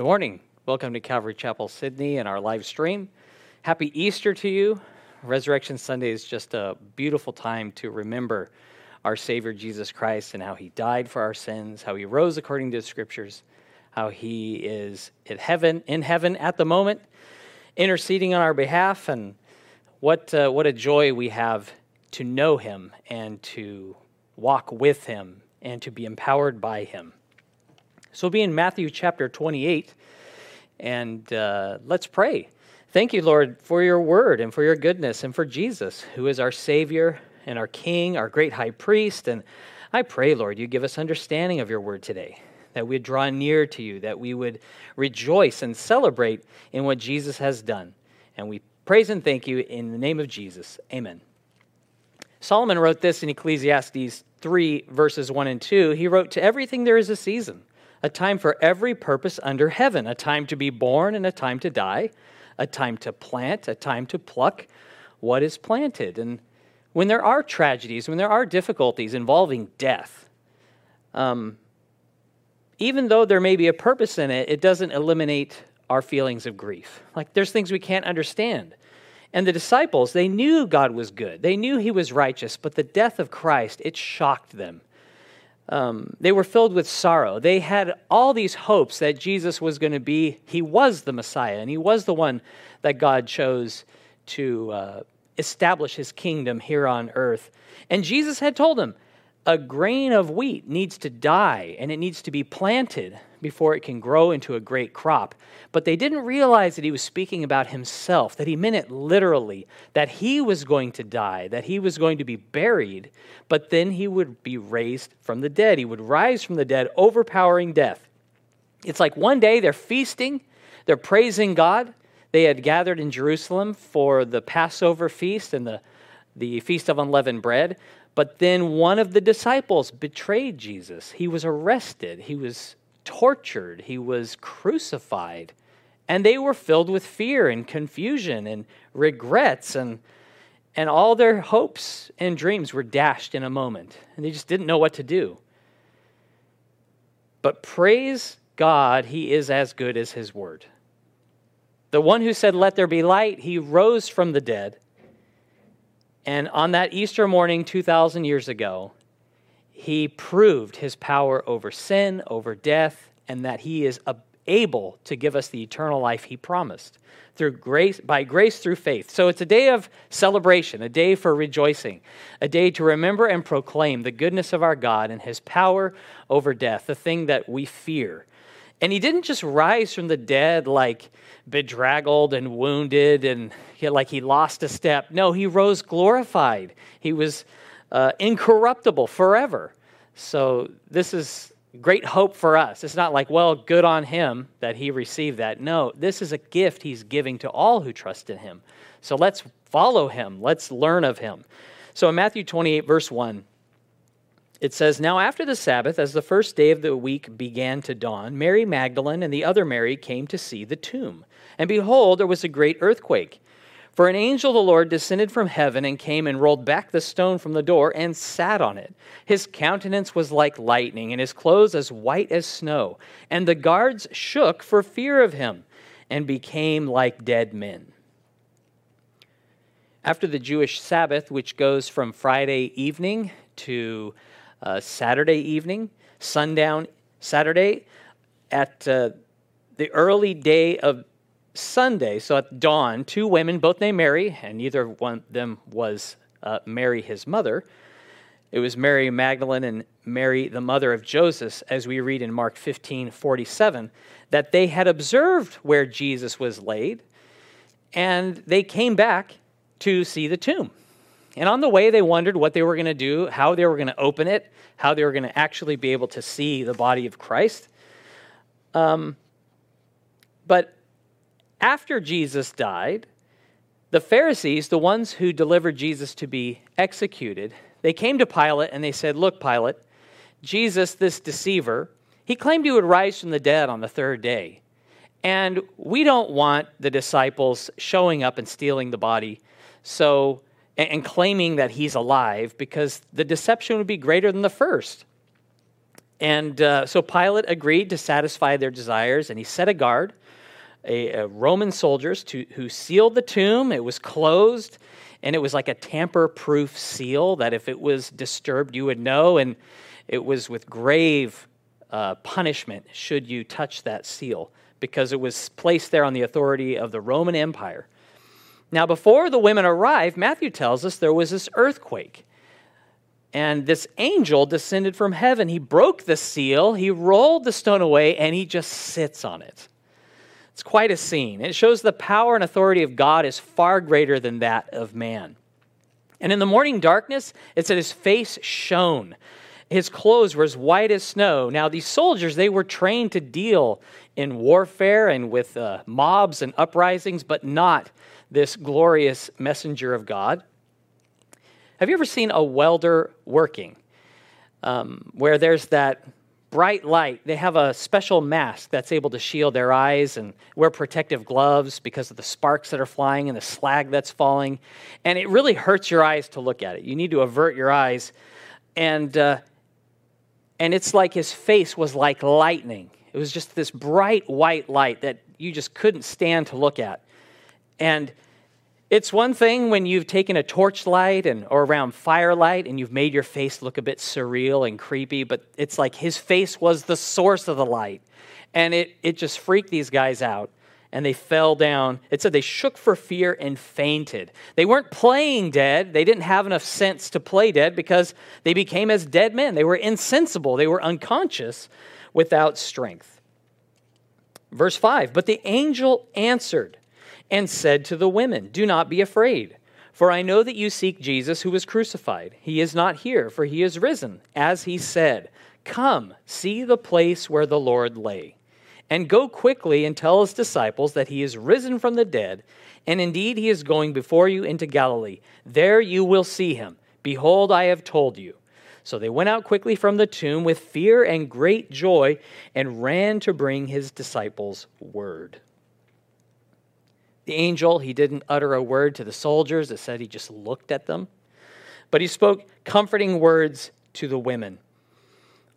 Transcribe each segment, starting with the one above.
Good morning. Welcome to Calvary Chapel, Sydney, and our live stream. Happy Easter to you. Resurrection Sunday is just a beautiful time to remember our Savior Jesus Christ and how he died for our sins, how he rose according to the scriptures, how he is in heaven, in heaven at the moment, interceding on our behalf, and what, uh, what a joy we have to know him and to walk with him and to be empowered by him. So be in Matthew chapter 28, and uh, let's pray. Thank you, Lord, for your word and for your goodness and for Jesus, who is our Savior and our King, our great high priest. And I pray, Lord, you give us understanding of your word today, that we'd draw near to you, that we would rejoice and celebrate in what Jesus has done. And we praise and thank you in the name of Jesus. Amen. Solomon wrote this in Ecclesiastes 3, verses 1 and 2. He wrote, To everything there is a season a time for every purpose under heaven, a time to be born and a time to die, a time to plant, a time to pluck what is planted. And when there are tragedies, when there are difficulties involving death, um, even though there may be a purpose in it, it doesn't eliminate our feelings of grief. Like there's things we can't understand. And the disciples, they knew God was good. They knew he was righteous, but the death of Christ, it shocked them um, they were filled with sorrow. They had all these hopes that Jesus was going to be, he was the Messiah, and he was the one that God chose to uh, establish his kingdom here on earth. And Jesus had told them, a grain of wheat needs to die and it needs to be planted before it can grow into a great crop. But they didn't realize that he was speaking about himself, that he meant it literally, that he was going to die, that he was going to be buried, but then he would be raised from the dead. He would rise from the dead, overpowering death. It's like one day they're feasting, they're praising God. They had gathered in Jerusalem for the Passover feast and the, the Feast of Unleavened Bread. But then one of the disciples betrayed Jesus. He was arrested, he was tortured, he was crucified. And they were filled with fear and confusion and regrets, and, and all their hopes and dreams were dashed in a moment. And they just didn't know what to do. But praise God, he is as good as his word. The one who said, Let there be light, he rose from the dead. And on that Easter morning 2,000 years ago, he proved his power over sin, over death, and that he is able to give us the eternal life he promised through grace by grace through faith. So it's a day of celebration, a day for rejoicing, a day to remember and proclaim the goodness of our God and his power over death, the thing that we fear. And he didn't just rise from the dead like bedraggled and wounded and like he lost a step. No, he rose glorified. He was uh, incorruptible forever. So this is great hope for us. It's not like, well, good on him that he received that. No, this is a gift he's giving to all who trust in him. So let's follow him. Let's learn of him. So in Matthew 28, verse 1, it says, Now after the Sabbath, as the first day of the week began to dawn, Mary Magdalene and the other Mary came to see the tomb. And behold, there was a great earthquake. For an angel of the Lord descended from heaven and came and rolled back the stone from the door and sat on it. His countenance was like lightning, and his clothes as white as snow. And the guards shook for fear of him and became like dead men. After the Jewish Sabbath, which goes from Friday evening to uh, Saturday evening, sundown Saturday, at uh, the early day of Sunday, so at dawn, two women, both named Mary, and neither one of them was uh, Mary, his mother. It was Mary Magdalene and Mary, the mother of Joseph, as we read in Mark 15 47, that they had observed where Jesus was laid, and they came back to see the tomb. And on the way, they wondered what they were going to do, how they were going to open it, how they were going to actually be able to see the body of Christ. Um, but after Jesus died, the Pharisees, the ones who delivered Jesus to be executed, they came to Pilate and they said, Look, Pilate, Jesus, this deceiver, he claimed he would rise from the dead on the third day. And we don't want the disciples showing up and stealing the body so and, claiming that he's alive because the deception would be greater than the first. And uh, so Pilate agreed to satisfy their desires, and he set a guard, a, a Roman soldiers, to, who sealed the tomb. It was closed, and it was like a tamper-proof seal that if it was disturbed, you would know. And it was with grave uh, punishment should you touch that seal, because it was placed there on the authority of the Roman Empire. Now, before the women arrived, Matthew tells us there was this earthquake. And this angel descended from heaven. He broke the seal, he rolled the stone away, and he just sits on it. It's quite a scene. It shows the power and authority of God is far greater than that of man. And in the morning darkness, it said his face shone. His clothes were as white as snow. Now, these soldiers, they were trained to deal in warfare and with uh, mobs and uprisings, but not this glorious messenger of God. Have you ever seen a welder working um, where there's that bright light? They have a special mask that's able to shield their eyes and wear protective gloves because of the sparks that are flying and the slag that's falling. And it really hurts your eyes to look at it. You need to avert your eyes. And, uh, and it's like his face was like lightning. It was just this bright white light that you just couldn't stand to look at. And it's one thing when you've taken a torchlight and or around firelight and you've made your face look a bit surreal and creepy, but it's like his face was the source of the light. And it, it just freaked these guys out. And they fell down. It said they shook for fear and fainted. They weren't playing dead. They didn't have enough sense to play dead because they became as dead men. They were insensible. They were unconscious without strength. Verse 5 But the angel answered and said to the women, Do not be afraid, for I know that you seek Jesus who was crucified. He is not here, for he is risen, as he said. Come, see the place where the Lord lay. And go quickly and tell his disciples that he is risen from the dead, and indeed he is going before you into Galilee. There you will see him. Behold, I have told you. So they went out quickly from the tomb with fear and great joy and ran to bring his disciples word. The angel, he didn't utter a word to the soldiers. It said he just looked at them. But he spoke comforting words to the women.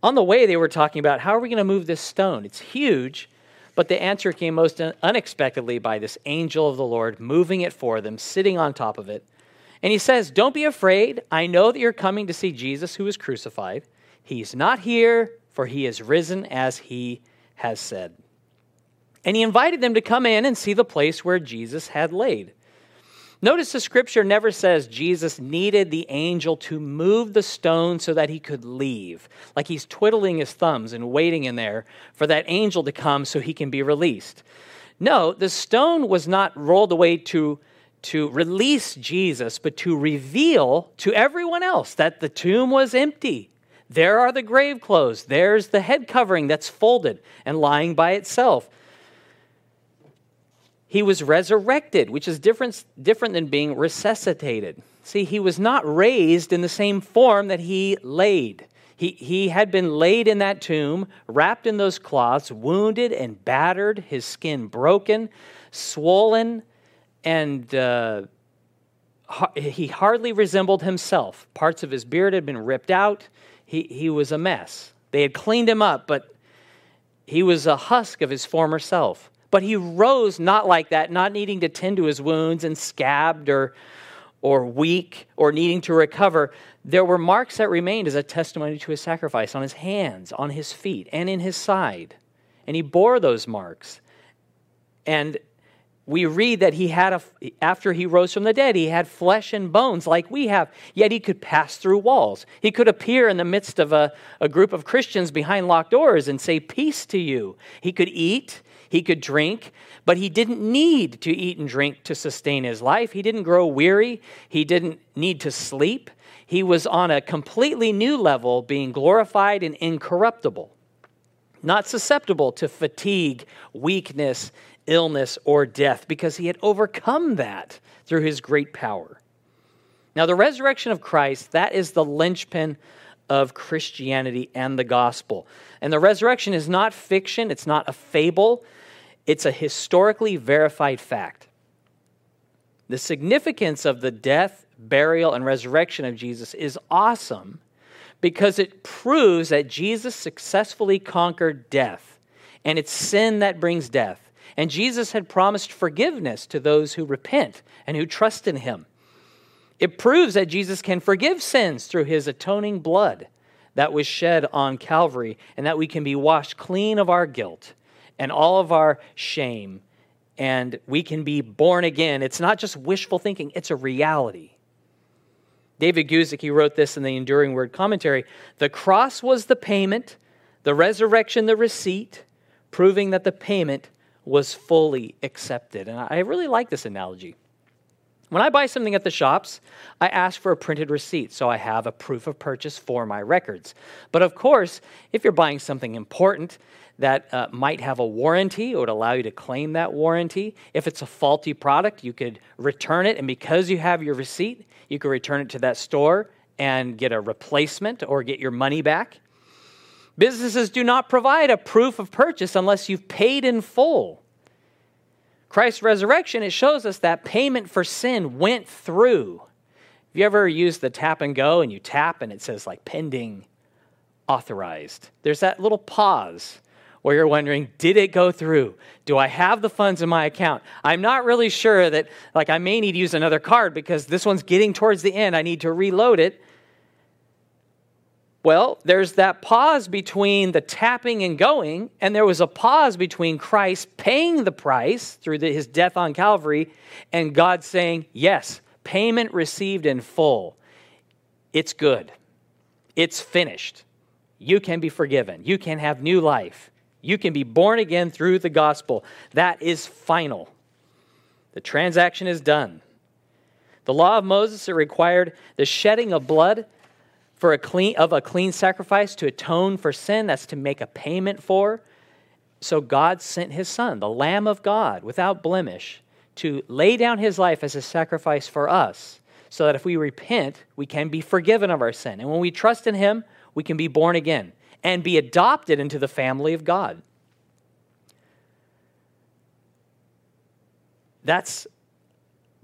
On the way, they were talking about how are we going to move this stone? It's huge. But the answer came most unexpectedly by this angel of the Lord moving it for them, sitting on top of it. And he says, Don't be afraid. I know that you're coming to see Jesus who was crucified. He's not here, for he is risen as he has said. And he invited them to come in and see the place where Jesus had laid. Notice the scripture never says Jesus needed the angel to move the stone so that he could leave, like he's twiddling his thumbs and waiting in there for that angel to come so he can be released. No, the stone was not rolled away to, to release Jesus, but to reveal to everyone else that the tomb was empty. There are the grave clothes, there's the head covering that's folded and lying by itself he was resurrected, which is different, different than being resuscitated. See, he was not raised in the same form that he laid. He, he had been laid in that tomb, wrapped in those cloths, wounded and battered, his skin broken, swollen, and uh, he hardly resembled himself. Parts of his beard had been ripped out. He, he was a mess. They had cleaned him up, but he was a husk of his former self. But he rose not like that, not needing to tend to his wounds and scabbed or, or weak or needing to recover. There were marks that remained as a testimony to his sacrifice on his hands, on his feet, and in his side. And he bore those marks. And we read that he had a, after he rose from the dead he had flesh and bones like we have yet he could pass through walls he could appear in the midst of a, a group of christians behind locked doors and say peace to you he could eat he could drink, but he didn't need to eat and drink to sustain his life. He didn't grow weary. He didn't need to sleep. He was on a completely new level, being glorified and incorruptible, not susceptible to fatigue, weakness, illness, or death, because he had overcome that through his great power. Now, the resurrection of Christ, that is the linchpin of Christianity and the gospel. And the resurrection is not fiction, it's not a fable, it's a historically verified fact. The significance of the death, burial, and resurrection of Jesus is awesome because it proves that Jesus successfully conquered death, and it's sin that brings death. And Jesus had promised forgiveness to those who repent and who trust in him. It proves that Jesus can forgive sins through his atoning blood that was shed on Calvary, and that we can be washed clean of our guilt and all of our shame, and we can be born again. It's not just wishful thinking, it's a reality. David Guzik, he wrote this in the Enduring Word commentary The cross was the payment, the resurrection the receipt, proving that the payment was fully accepted. And I really like this analogy. When I buy something at the shops, I ask for a printed receipt so I have a proof of purchase for my records. But of course, if you're buying something important that uh, might have a warranty, it would allow you to claim that warranty. If it's a faulty product, you could return it, and because you have your receipt, you could return it to that store and get a replacement or get your money back. Businesses do not provide a proof of purchase unless you've paid in full. Christ's resurrection, it shows us that payment for sin went through. Have you ever used the tap and go and you tap and it says like pending authorized? There's that little pause where you're wondering, did it go through? Do I have the funds in my account? I'm not really sure that, like, I may need to use another card because this one's getting towards the end. I need to reload it. Well, there's that pause between the tapping and going, and there was a pause between Christ paying the price through the, his death on Calvary and God saying, Yes, payment received in full. It's good. It's finished. You can be forgiven. You can have new life. You can be born again through the gospel. That is final. The transaction is done. The law of Moses it required the shedding of blood for a clean of a clean sacrifice to atone for sin that's to make a payment for. So god sent his son the lamb of god without blemish to lay down his life as a sacrifice for us so that if we repent we can be forgiven of our sin. And when we trust in him we can be born again and be adopted into the family of god. That's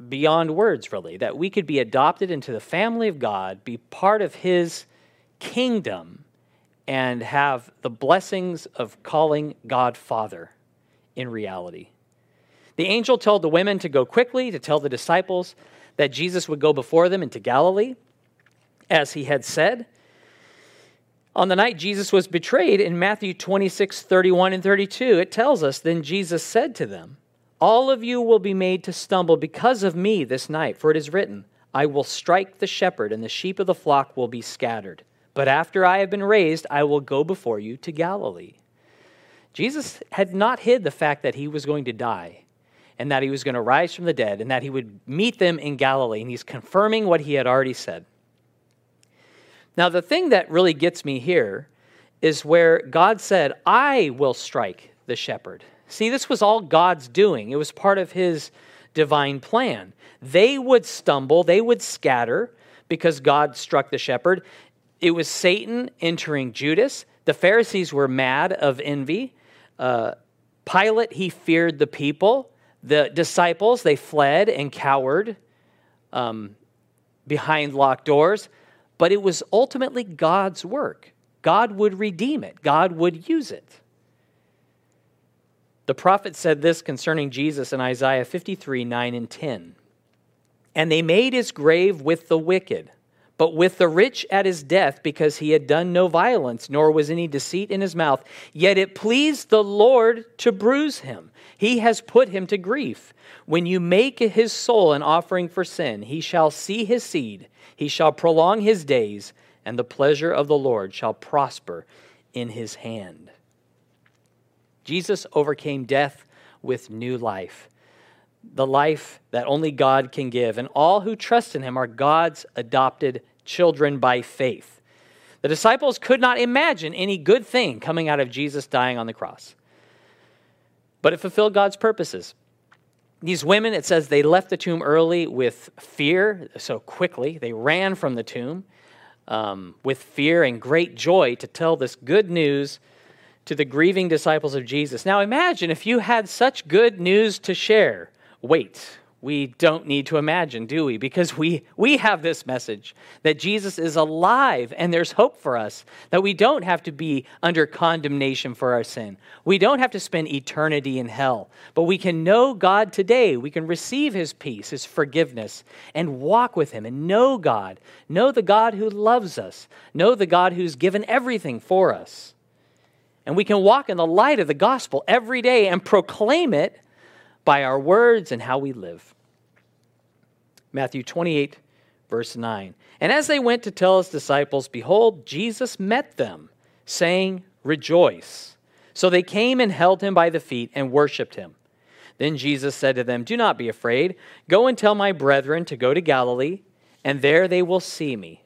beyond words, really, that we could be adopted into the family of God, be part of His kingdom, and have the blessings of calling God Father in reality. The angel told the women to go quickly to tell the disciples that Jesus would go before them into Galilee, as he had said. On the night Jesus was betrayed in Matthew 26, 31 and 32, it tells us, Then Jesus said to them, all of you will be made to stumble because of me this night, for it is written, I will strike the shepherd, and the sheep of the flock will be scattered. But after I have been raised, I will go before you to Galilee. Jesus had not hid the fact that he was going to die and that he was going to rise from the dead and that he would meet them in Galilee. And he's confirming what he had already said. Now, the thing that really gets me here is where God said, I will strike the shepherd. See, this was all God's doing, it was part of His divine plan. They would stumble, they would scatter because God struck the shepherd. It was Satan entering Judas. The Pharisees were mad of envy. Uh, Pilate, he feared the people. The disciples, they fled and cowered um, behind locked doors. But it was ultimately God's work. God would redeem it, God would use it. The prophet said this concerning Jesus in Isaiah 53 9 and 10. And they made his grave with the wicked, but with the rich at his death, because he had done no violence, nor was any deceit in his mouth. Yet it pleased the Lord to bruise him. He has put him to grief. When you make his soul an offering for sin, he shall see his seed, he shall prolong his days, and the pleasure of the Lord shall prosper in his hand. Jesus overcame death with new life, the life that only God can give. And all who trust in him are God's adopted children by faith. The disciples could not imagine any good thing coming out of Jesus dying on the cross, but it fulfilled God's purposes. These women, it says they left the tomb early with fear, so quickly. They ran from the tomb um, with fear and great joy to tell this good news to the grieving disciples of Jesus. Now imagine if you had such good news to share. Wait, we don't need to imagine, do we? Because we, we have this message that Jesus is alive and there's hope for us, that we don't have to be under condemnation for our sin. We don't have to spend eternity in hell, but we can know God today. We can receive his peace, his forgiveness, and walk with him and know God. Know the God who loves us, know the God who's given everything for us. And we can walk in the light of the gospel every day and proclaim it by our words and how we live. Matthew 28, verse 9. And as they went to tell his disciples, behold, Jesus met them, saying, Rejoice. So they came and held him by the feet and worshiped him. Then Jesus said to them, Do not be afraid. Go and tell my brethren to go to Galilee, and there they will see me.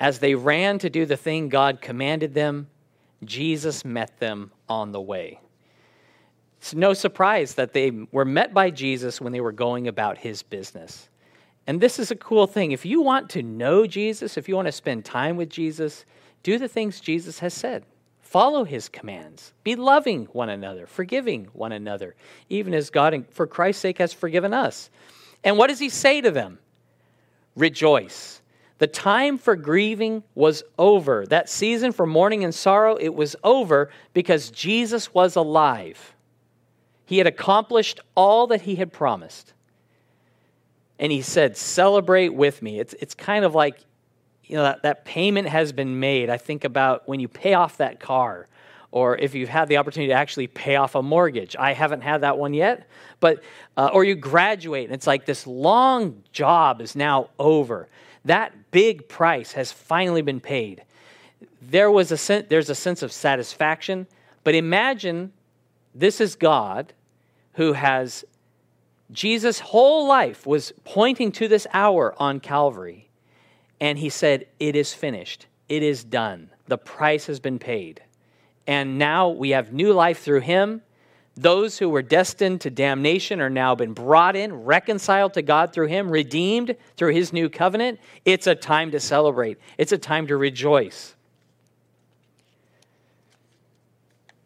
As they ran to do the thing God commanded them, Jesus met them on the way. It's no surprise that they were met by Jesus when they were going about his business. And this is a cool thing. If you want to know Jesus, if you want to spend time with Jesus, do the things Jesus has said. Follow his commands. Be loving one another, forgiving one another, even as God, for Christ's sake, has forgiven us. And what does he say to them? Rejoice. The time for grieving was over. That season for mourning and sorrow, it was over because Jesus was alive. He had accomplished all that he had promised. And he said, Celebrate with me. It's, it's kind of like, you know, that, that payment has been made. I think about when you pay off that car or if you've had the opportunity to actually pay off a mortgage. I haven't had that one yet, but uh, or you graduate and it's like this long job is now over. That big price has finally been paid. There was a sen- there's a sense of satisfaction, but imagine this is God who has Jesus' whole life was pointing to this hour on Calvary. And he said, It is finished. It is done. The price has been paid. And now we have new life through him. Those who were destined to damnation are now been brought in, reconciled to God through him, redeemed through his new covenant. It's a time to celebrate, it's a time to rejoice.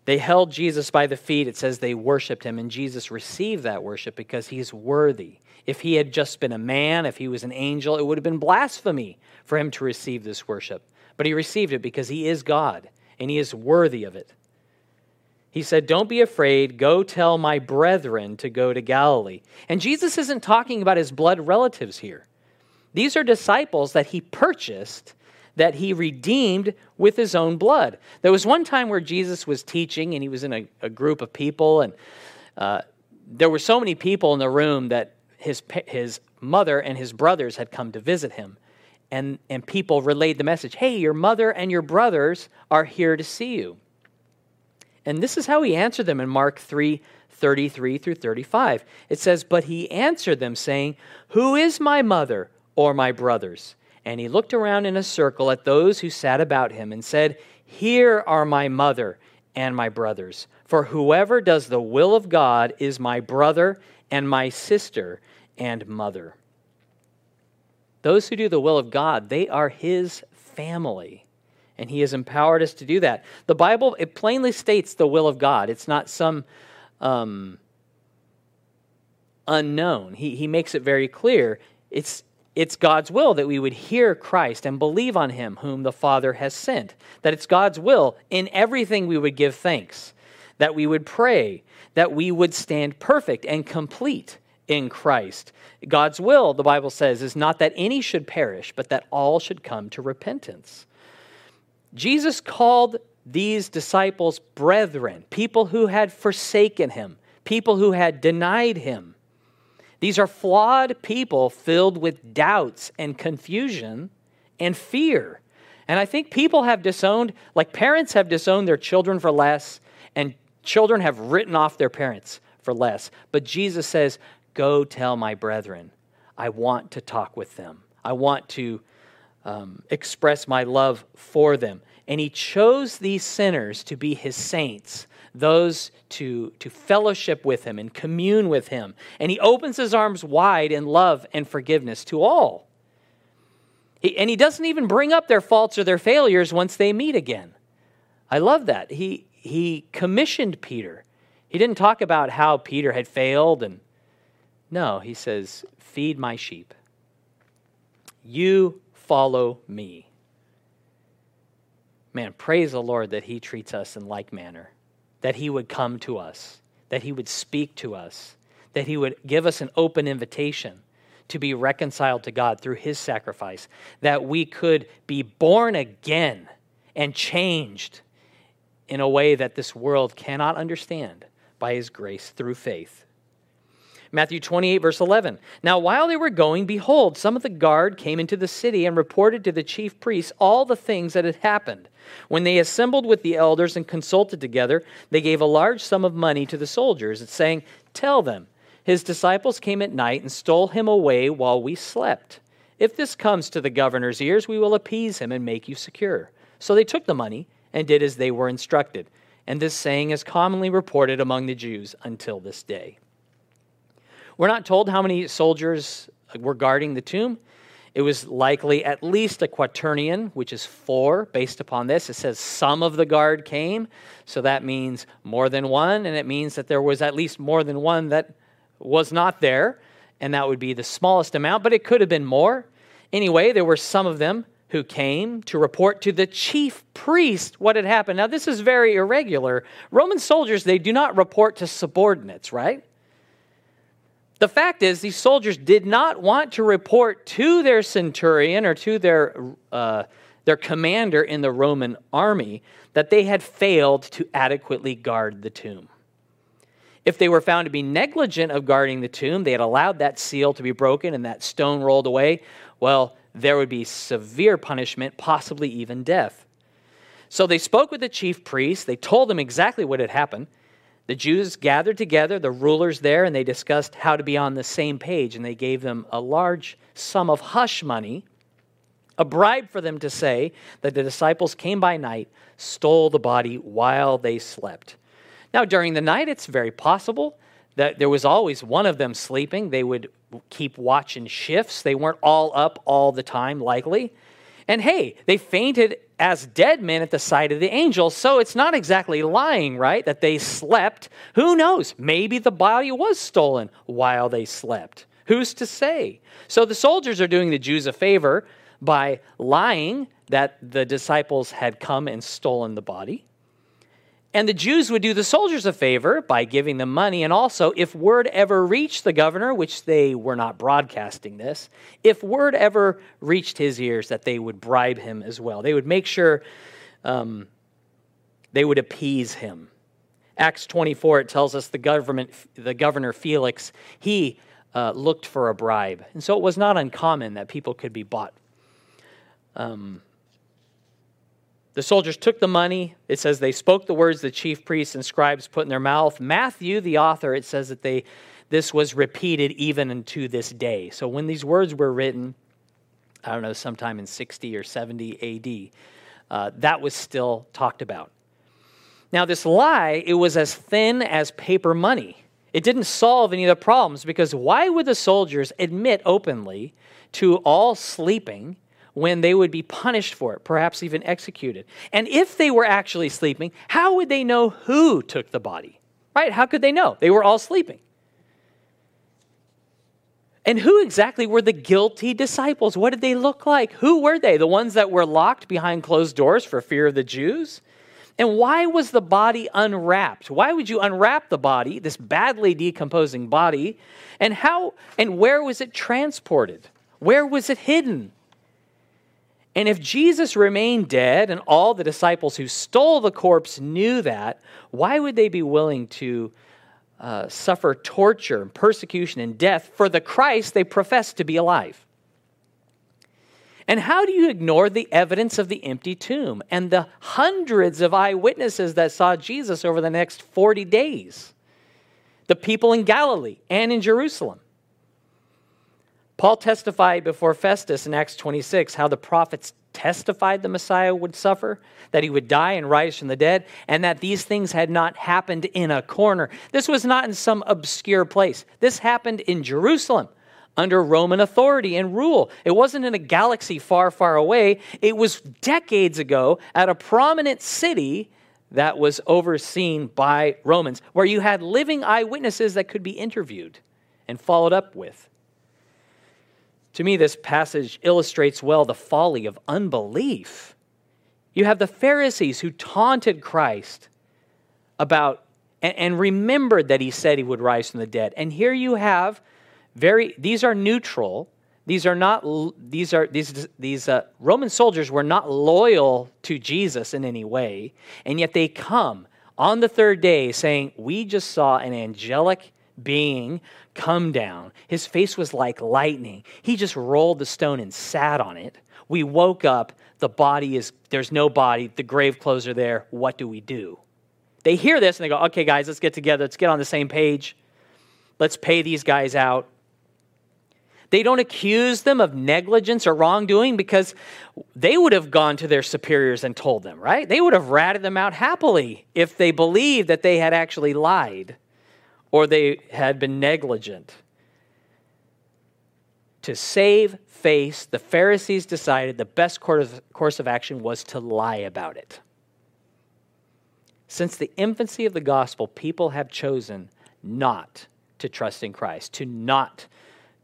They held Jesus by the feet. It says they worshiped him, and Jesus received that worship because he's worthy. If he had just been a man, if he was an angel, it would have been blasphemy for him to receive this worship. But he received it because he is God, and he is worthy of it. He said, Don't be afraid. Go tell my brethren to go to Galilee. And Jesus isn't talking about his blood relatives here. These are disciples that he purchased that he redeemed with his own blood. There was one time where Jesus was teaching and he was in a, a group of people, and uh, there were so many people in the room that his, his mother and his brothers had come to visit him. And, and people relayed the message hey, your mother and your brothers are here to see you. And this is how he answered them in Mark 3 33 through 35. It says, But he answered them, saying, Who is my mother or my brothers? And he looked around in a circle at those who sat about him and said, Here are my mother and my brothers. For whoever does the will of God is my brother and my sister and mother. Those who do the will of God, they are his family. And he has empowered us to do that. The Bible, it plainly states the will of God. It's not some um, unknown. He, he makes it very clear. It's it's God's will that we would hear Christ and believe on him whom the Father has sent. That it's God's will in everything we would give thanks, that we would pray, that we would stand perfect and complete in Christ. God's will, the Bible says, is not that any should perish, but that all should come to repentance. Jesus called these disciples brethren, people who had forsaken him, people who had denied him. These are flawed people filled with doubts and confusion and fear. And I think people have disowned, like parents have disowned their children for less, and children have written off their parents for less. But Jesus says, Go tell my brethren, I want to talk with them. I want to um, express my love for them. And he chose these sinners to be his saints those to, to fellowship with him and commune with him. And he opens his arms wide in love and forgiveness to all. He, and he doesn't even bring up their faults or their failures once they meet again. I love that. He, he commissioned Peter. He didn't talk about how Peter had failed and No, he says, Feed my sheep. You follow me. Man, praise the Lord that he treats us in like manner, that he would come to us, that he would speak to us, that he would give us an open invitation to be reconciled to God through his sacrifice, that we could be born again and changed in a way that this world cannot understand by his grace through faith. Matthew 28, verse 11. Now, while they were going, behold, some of the guard came into the city and reported to the chief priests all the things that had happened. When they assembled with the elders and consulted together, they gave a large sum of money to the soldiers, saying, Tell them, his disciples came at night and stole him away while we slept. If this comes to the governor's ears, we will appease him and make you secure. So they took the money and did as they were instructed. And this saying is commonly reported among the Jews until this day. We're not told how many soldiers uh, were guarding the tomb. It was likely at least a quaternion, which is four based upon this. It says some of the guard came, so that means more than one, and it means that there was at least more than one that was not there, and that would be the smallest amount, but it could have been more. Anyway, there were some of them who came to report to the chief priest what had happened. Now, this is very irregular. Roman soldiers, they do not report to subordinates, right? The fact is, these soldiers did not want to report to their centurion or to their, uh, their commander in the Roman army that they had failed to adequately guard the tomb. If they were found to be negligent of guarding the tomb, they had allowed that seal to be broken and that stone rolled away, well, there would be severe punishment, possibly even death. So they spoke with the chief priests. They told them exactly what had happened. The Jews gathered together, the rulers there, and they discussed how to be on the same page. And they gave them a large sum of hush money, a bribe for them to say that the disciples came by night, stole the body while they slept. Now, during the night, it's very possible that there was always one of them sleeping. They would keep watch in shifts, they weren't all up all the time, likely. And hey, they fainted as dead men at the sight of the angel. So it's not exactly lying, right? That they slept. Who knows? Maybe the body was stolen while they slept. Who's to say? So the soldiers are doing the Jews a favor by lying that the disciples had come and stolen the body. And the Jews would do the soldiers a favor by giving them money. And also, if word ever reached the governor, which they were not broadcasting this, if word ever reached his ears, that they would bribe him as well. They would make sure um, they would appease him. Acts 24, it tells us the government, the governor Felix, he uh, looked for a bribe. And so it was not uncommon that people could be bought. Um, the soldiers took the money. It says they spoke the words the chief priests and scribes put in their mouth. Matthew, the author, it says that they this was repeated even unto this day. So when these words were written, I don't know, sometime in 60 or 70 AD, uh, that was still talked about. Now, this lie, it was as thin as paper money. It didn't solve any of the problems because why would the soldiers admit openly to all sleeping when they would be punished for it, perhaps even executed. And if they were actually sleeping, how would they know who took the body? Right? How could they know? They were all sleeping. And who exactly were the guilty disciples? What did they look like? Who were they? The ones that were locked behind closed doors for fear of the Jews? And why was the body unwrapped? Why would you unwrap the body, this badly decomposing body? And how and where was it transported? Where was it hidden? And if Jesus remained dead and all the disciples who stole the corpse knew that, why would they be willing to uh, suffer torture and persecution and death for the Christ they profess to be alive? And how do you ignore the evidence of the empty tomb and the hundreds of eyewitnesses that saw Jesus over the next 40 days? The people in Galilee and in Jerusalem. Paul testified before Festus in Acts 26 how the prophets testified the Messiah would suffer, that he would die and rise from the dead, and that these things had not happened in a corner. This was not in some obscure place. This happened in Jerusalem under Roman authority and rule. It wasn't in a galaxy far, far away. It was decades ago at a prominent city that was overseen by Romans, where you had living eyewitnesses that could be interviewed and followed up with. To me, this passage illustrates well the folly of unbelief. You have the Pharisees who taunted Christ about and, and remembered that he said he would rise from the dead. And here you have very, these are neutral. These are not, these are, these, these uh, Roman soldiers were not loyal to Jesus in any way. And yet they come on the third day saying, We just saw an angelic being come down. His face was like lightning. He just rolled the stone and sat on it. We woke up. The body is, there's no body. The grave clothes are there. What do we do? They hear this and they go, okay, guys, let's get together. Let's get on the same page. Let's pay these guys out. They don't accuse them of negligence or wrongdoing because they would have gone to their superiors and told them, right? They would have ratted them out happily if they believed that they had actually lied or they had been negligent. To save face, the Pharisees decided the best course of action was to lie about it. Since the infancy of the gospel, people have chosen not to trust in Christ, to not,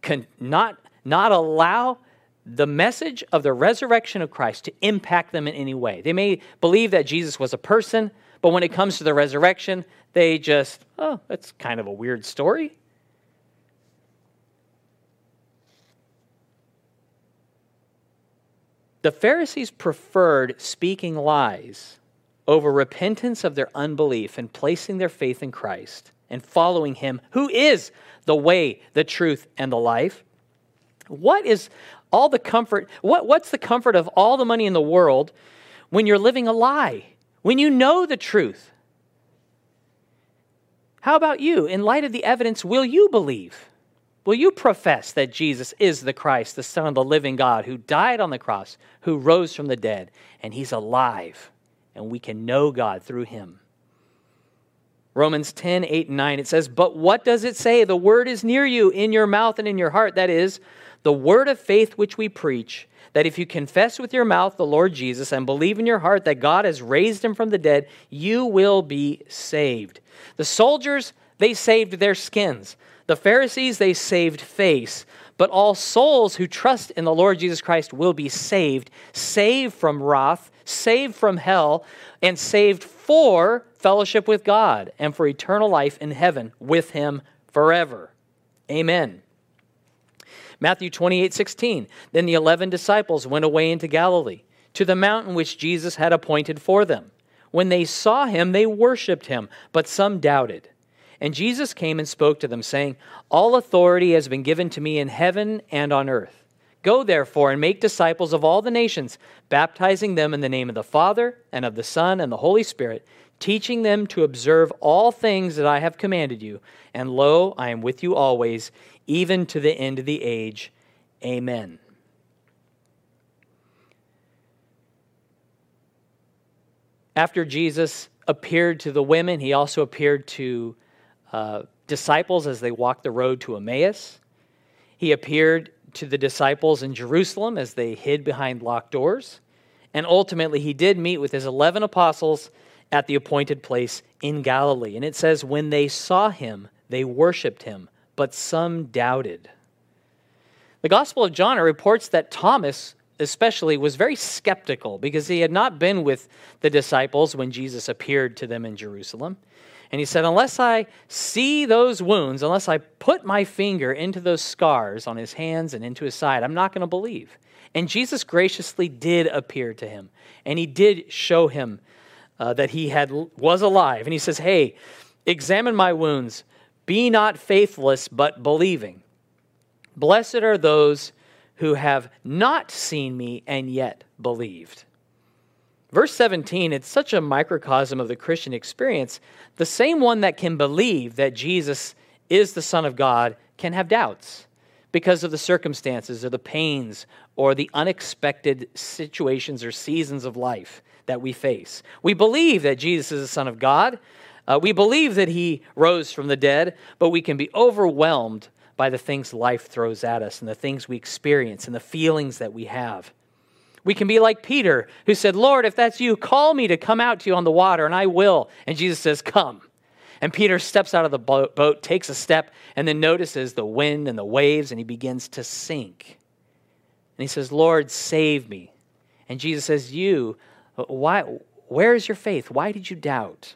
con, not, not allow the message of the resurrection of Christ to impact them in any way. They may believe that Jesus was a person, but when it comes to the resurrection, they just, oh, that's kind of a weird story. The Pharisees preferred speaking lies over repentance of their unbelief and placing their faith in Christ and following Him, who is the way, the truth, and the life. What is all the comfort? What, what's the comfort of all the money in the world when you're living a lie? When you know the truth? How about you? In light of the evidence, will you believe? Will you profess that Jesus is the Christ, the Son of the living God, who died on the cross, who rose from the dead, and He's alive? and we can know God through him. Romans 10, 8, and 9, it says, But what does it say? The word is near you, in your mouth and in your heart. That is, the word of faith which we preach, that if you confess with your mouth the Lord Jesus and believe in your heart that God has raised him from the dead, you will be saved. The soldiers, they saved their skins. The Pharisees, they saved face. But all souls who trust in the Lord Jesus Christ will be saved, saved from wrath saved from hell, and saved for fellowship with God and for eternal life in heaven with Him forever. Amen. Matthew 28 16. Then the eleven disciples went away into Galilee, to the mountain which Jesus had appointed for them. When they saw him, they worshipped him, but some doubted. And Jesus came and spoke to them, saying, All authority has been given to me in heaven and on earth. Go therefore and make disciples of all the nations, baptizing them in the name of the Father, and of the Son, and the Holy Spirit, teaching them to observe all things that I have commanded you. And lo, I am with you always, even to the end of the age. Amen. After Jesus appeared to the women, he also appeared to uh, disciples as they walked the road to Emmaus. He appeared to the disciples in Jerusalem as they hid behind locked doors. And ultimately, he did meet with his 11 apostles at the appointed place in Galilee. And it says, when they saw him, they worshiped him, but some doubted. The Gospel of John reports that Thomas, especially, was very skeptical because he had not been with the disciples when Jesus appeared to them in Jerusalem. And he said, Unless I see those wounds, unless I put my finger into those scars on his hands and into his side, I'm not going to believe. And Jesus graciously did appear to him, and he did show him uh, that he had was alive. And he says, Hey, examine my wounds. Be not faithless, but believing. Blessed are those who have not seen me and yet believed. Verse 17, it's such a microcosm of the Christian experience. The same one that can believe that Jesus is the Son of God can have doubts because of the circumstances or the pains or the unexpected situations or seasons of life that we face. We believe that Jesus is the Son of God. Uh, we believe that he rose from the dead, but we can be overwhelmed by the things life throws at us and the things we experience and the feelings that we have. We can be like Peter, who said, Lord, if that's you, call me to come out to you on the water, and I will. And Jesus says, Come. And Peter steps out of the boat, takes a step, and then notices the wind and the waves, and he begins to sink. And he says, Lord, save me. And Jesus says, You, why, where is your faith? Why did you doubt?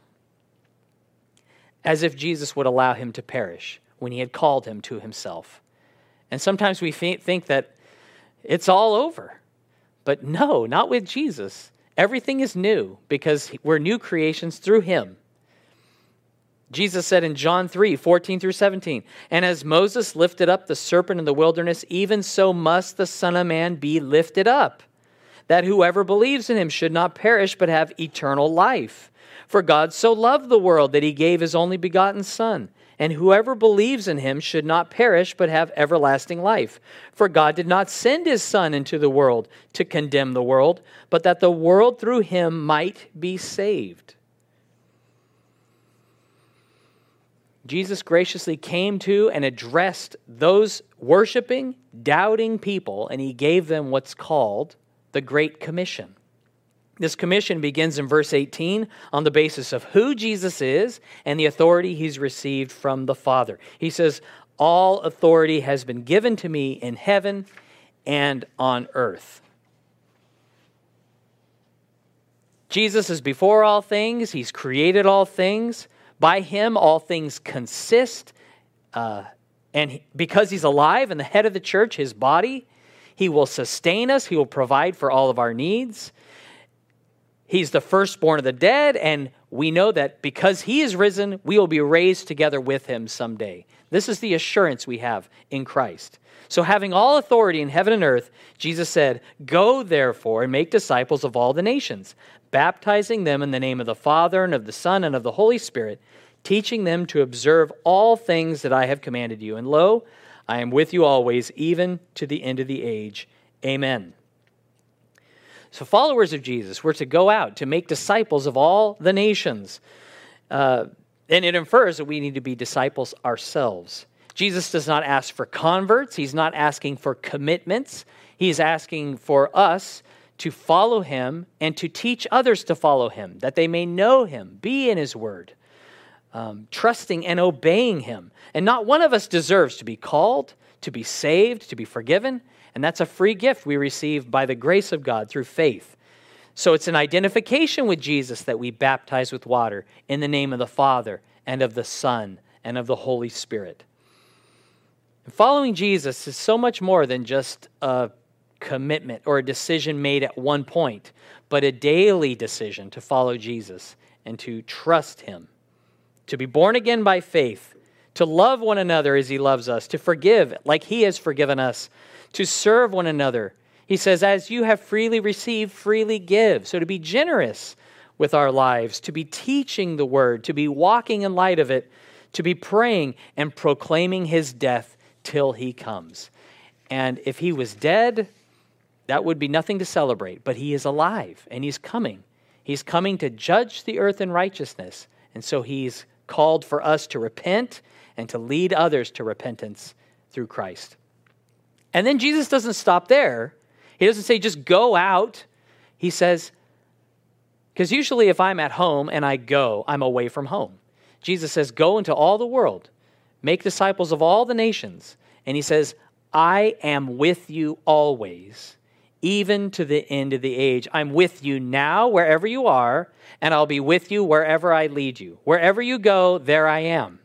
As if Jesus would allow him to perish when he had called him to himself. And sometimes we think that it's all over. But no, not with Jesus. Everything is new because we're new creations through him. Jesus said in John 3 14 through 17, And as Moses lifted up the serpent in the wilderness, even so must the Son of Man be lifted up, that whoever believes in him should not perish, but have eternal life. For God so loved the world that he gave his only begotten Son, and whoever believes in him should not perish, but have everlasting life. For God did not send his Son into the world to condemn the world, but that the world through him might be saved. Jesus graciously came to and addressed those worshiping, doubting people, and he gave them what's called the Great Commission. This commission begins in verse 18 on the basis of who Jesus is and the authority he's received from the Father. He says, All authority has been given to me in heaven and on earth. Jesus is before all things, he's created all things. By him, all things consist. Uh, and because he's alive and the head of the church, his body, he will sustain us, he will provide for all of our needs. He's the firstborn of the dead, and we know that because he is risen, we will be raised together with him someday. This is the assurance we have in Christ. So, having all authority in heaven and earth, Jesus said, Go therefore and make disciples of all the nations, baptizing them in the name of the Father and of the Son and of the Holy Spirit, teaching them to observe all things that I have commanded you. And lo, I am with you always, even to the end of the age. Amen. So, followers of Jesus, we're to go out to make disciples of all the nations. Uh, and it infers that we need to be disciples ourselves. Jesus does not ask for converts, he's not asking for commitments. He's asking for us to follow him and to teach others to follow him, that they may know him, be in his word, um, trusting and obeying him. And not one of us deserves to be called, to be saved, to be forgiven. And that's a free gift we receive by the grace of God through faith. So it's an identification with Jesus that we baptize with water in the name of the Father and of the Son and of the Holy Spirit. following Jesus is so much more than just a commitment or a decision made at one point, but a daily decision to follow Jesus and to trust him, to be born again by faith, to love one another as he loves us, to forgive like he has forgiven us, to serve one another. He says, As you have freely received, freely give. So to be generous with our lives, to be teaching the word, to be walking in light of it, to be praying and proclaiming his death till he comes. And if he was dead, that would be nothing to celebrate, but he is alive and he's coming. He's coming to judge the earth in righteousness. And so he's called for us to repent and to lead others to repentance through Christ. And then Jesus doesn't stop there. He doesn't say, just go out. He says, because usually if I'm at home and I go, I'm away from home. Jesus says, go into all the world, make disciples of all the nations. And he says, I am with you always even to the end of the age. I'm with you now, wherever you are, and I'll be with you wherever I lead you. Wherever you go, there I am.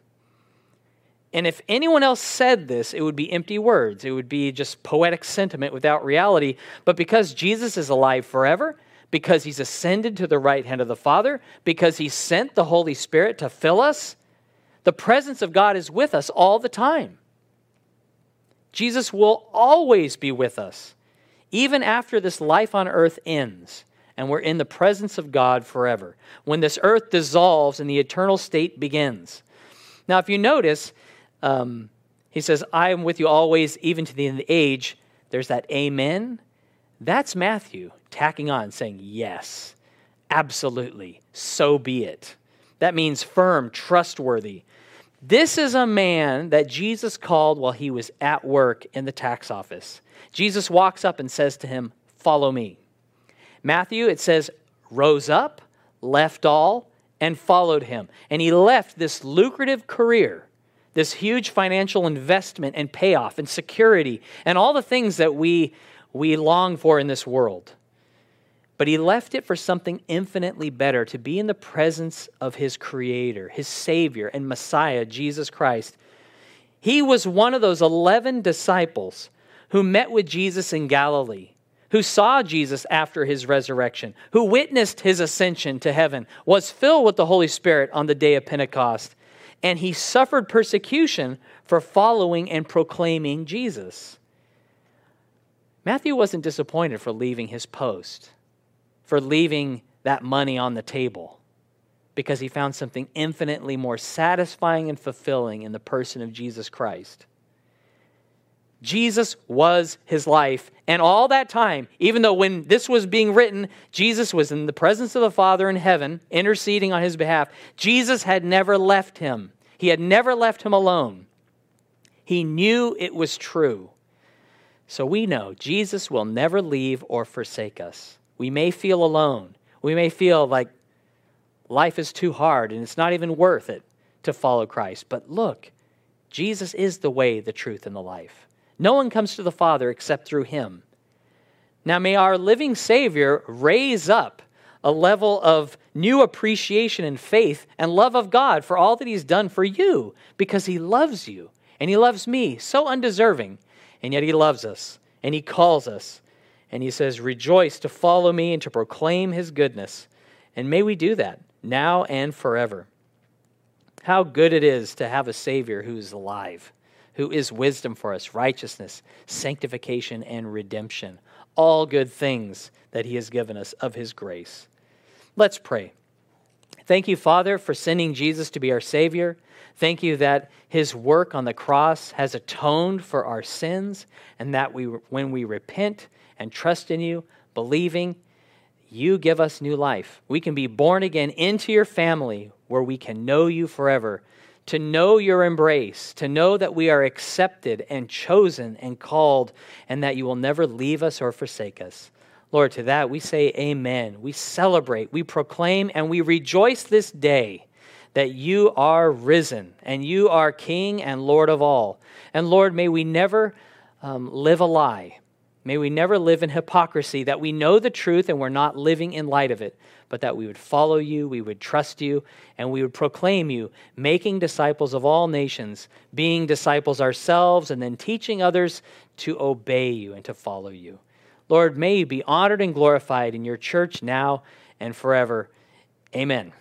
And if anyone else said this, it would be empty words. It would be just poetic sentiment without reality. But because Jesus is alive forever, because he's ascended to the right hand of the Father, because he sent the Holy Spirit to fill us, the presence of God is with us all the time. Jesus will always be with us even after this life on earth ends and we're in the presence of God forever, when this earth dissolves and the eternal state begins. Now, if you notice, um, he says, I am with you always, even to the end of the age. There's that amen. That's Matthew tacking on, saying, Yes, absolutely, so be it. That means firm, trustworthy. This is a man that Jesus called while he was at work in the tax office. Jesus walks up and says to him, Follow me. Matthew, it says, rose up, left all, and followed him. And he left this lucrative career, this huge financial investment and payoff and security and all the things that we, we long for in this world. But he left it for something infinitely better to be in the presence of his Creator, his Savior, and Messiah, Jesus Christ. He was one of those 11 disciples who met with Jesus in Galilee who saw Jesus after his resurrection, who witnessed his ascension to heaven, was filled with the Holy Spirit on the day of Pentecost, and he suffered persecution for following and proclaiming Jesus. Matthew wasn't disappointed for leaving his post, for leaving that money on the table, because he found something infinitely more satisfying and fulfilling in the person of Jesus Christ. Jesus was his life. And all that time, even though when this was being written, Jesus was in the presence of the Father in heaven, interceding on his behalf, Jesus had never left him. He had never left him alone. He knew it was true. So we know Jesus will never leave or forsake us. We may feel alone. We may feel like life is too hard and it's not even worth it to follow Christ. But look, Jesus is the way, the truth, and the life. No one comes to the Father except through him. Now, may our living Savior raise up a level of new appreciation and faith and love of God for all that He's done for you because He loves you and He loves me, so undeserving, and yet He loves us and He calls us and He says, Rejoice to follow me and to proclaim His goodness. And may we do that now and forever. How good it is to have a Savior who is alive who is wisdom for us, righteousness, sanctification, and redemption. All good things that He has given us of His grace. Let's pray. Thank you, Father, for sending Jesus to be our Savior. Thank you that His work on the cross has atoned for our sins, and that we, when we repent and trust in you, believing, you give us new life. We can be born again into your family where we can know you forever to know your embrace, to know that we are accepted and chosen and called, and that you will never leave us or forsake us. Lord, to that we say amen. We celebrate, we proclaim, and we rejoice this day that you are risen and you are King and Lord of all. And Lord, may we never um, live a lie. May we never live in hypocrisy, that we know the truth and we're not living in light of it, but that we would follow you, we would trust you, and we would proclaim you, making disciples of all nations, being disciples ourselves, and then teaching others to obey you and to follow you. Lord, may you be honored and glorified in your church now and forever. Amen.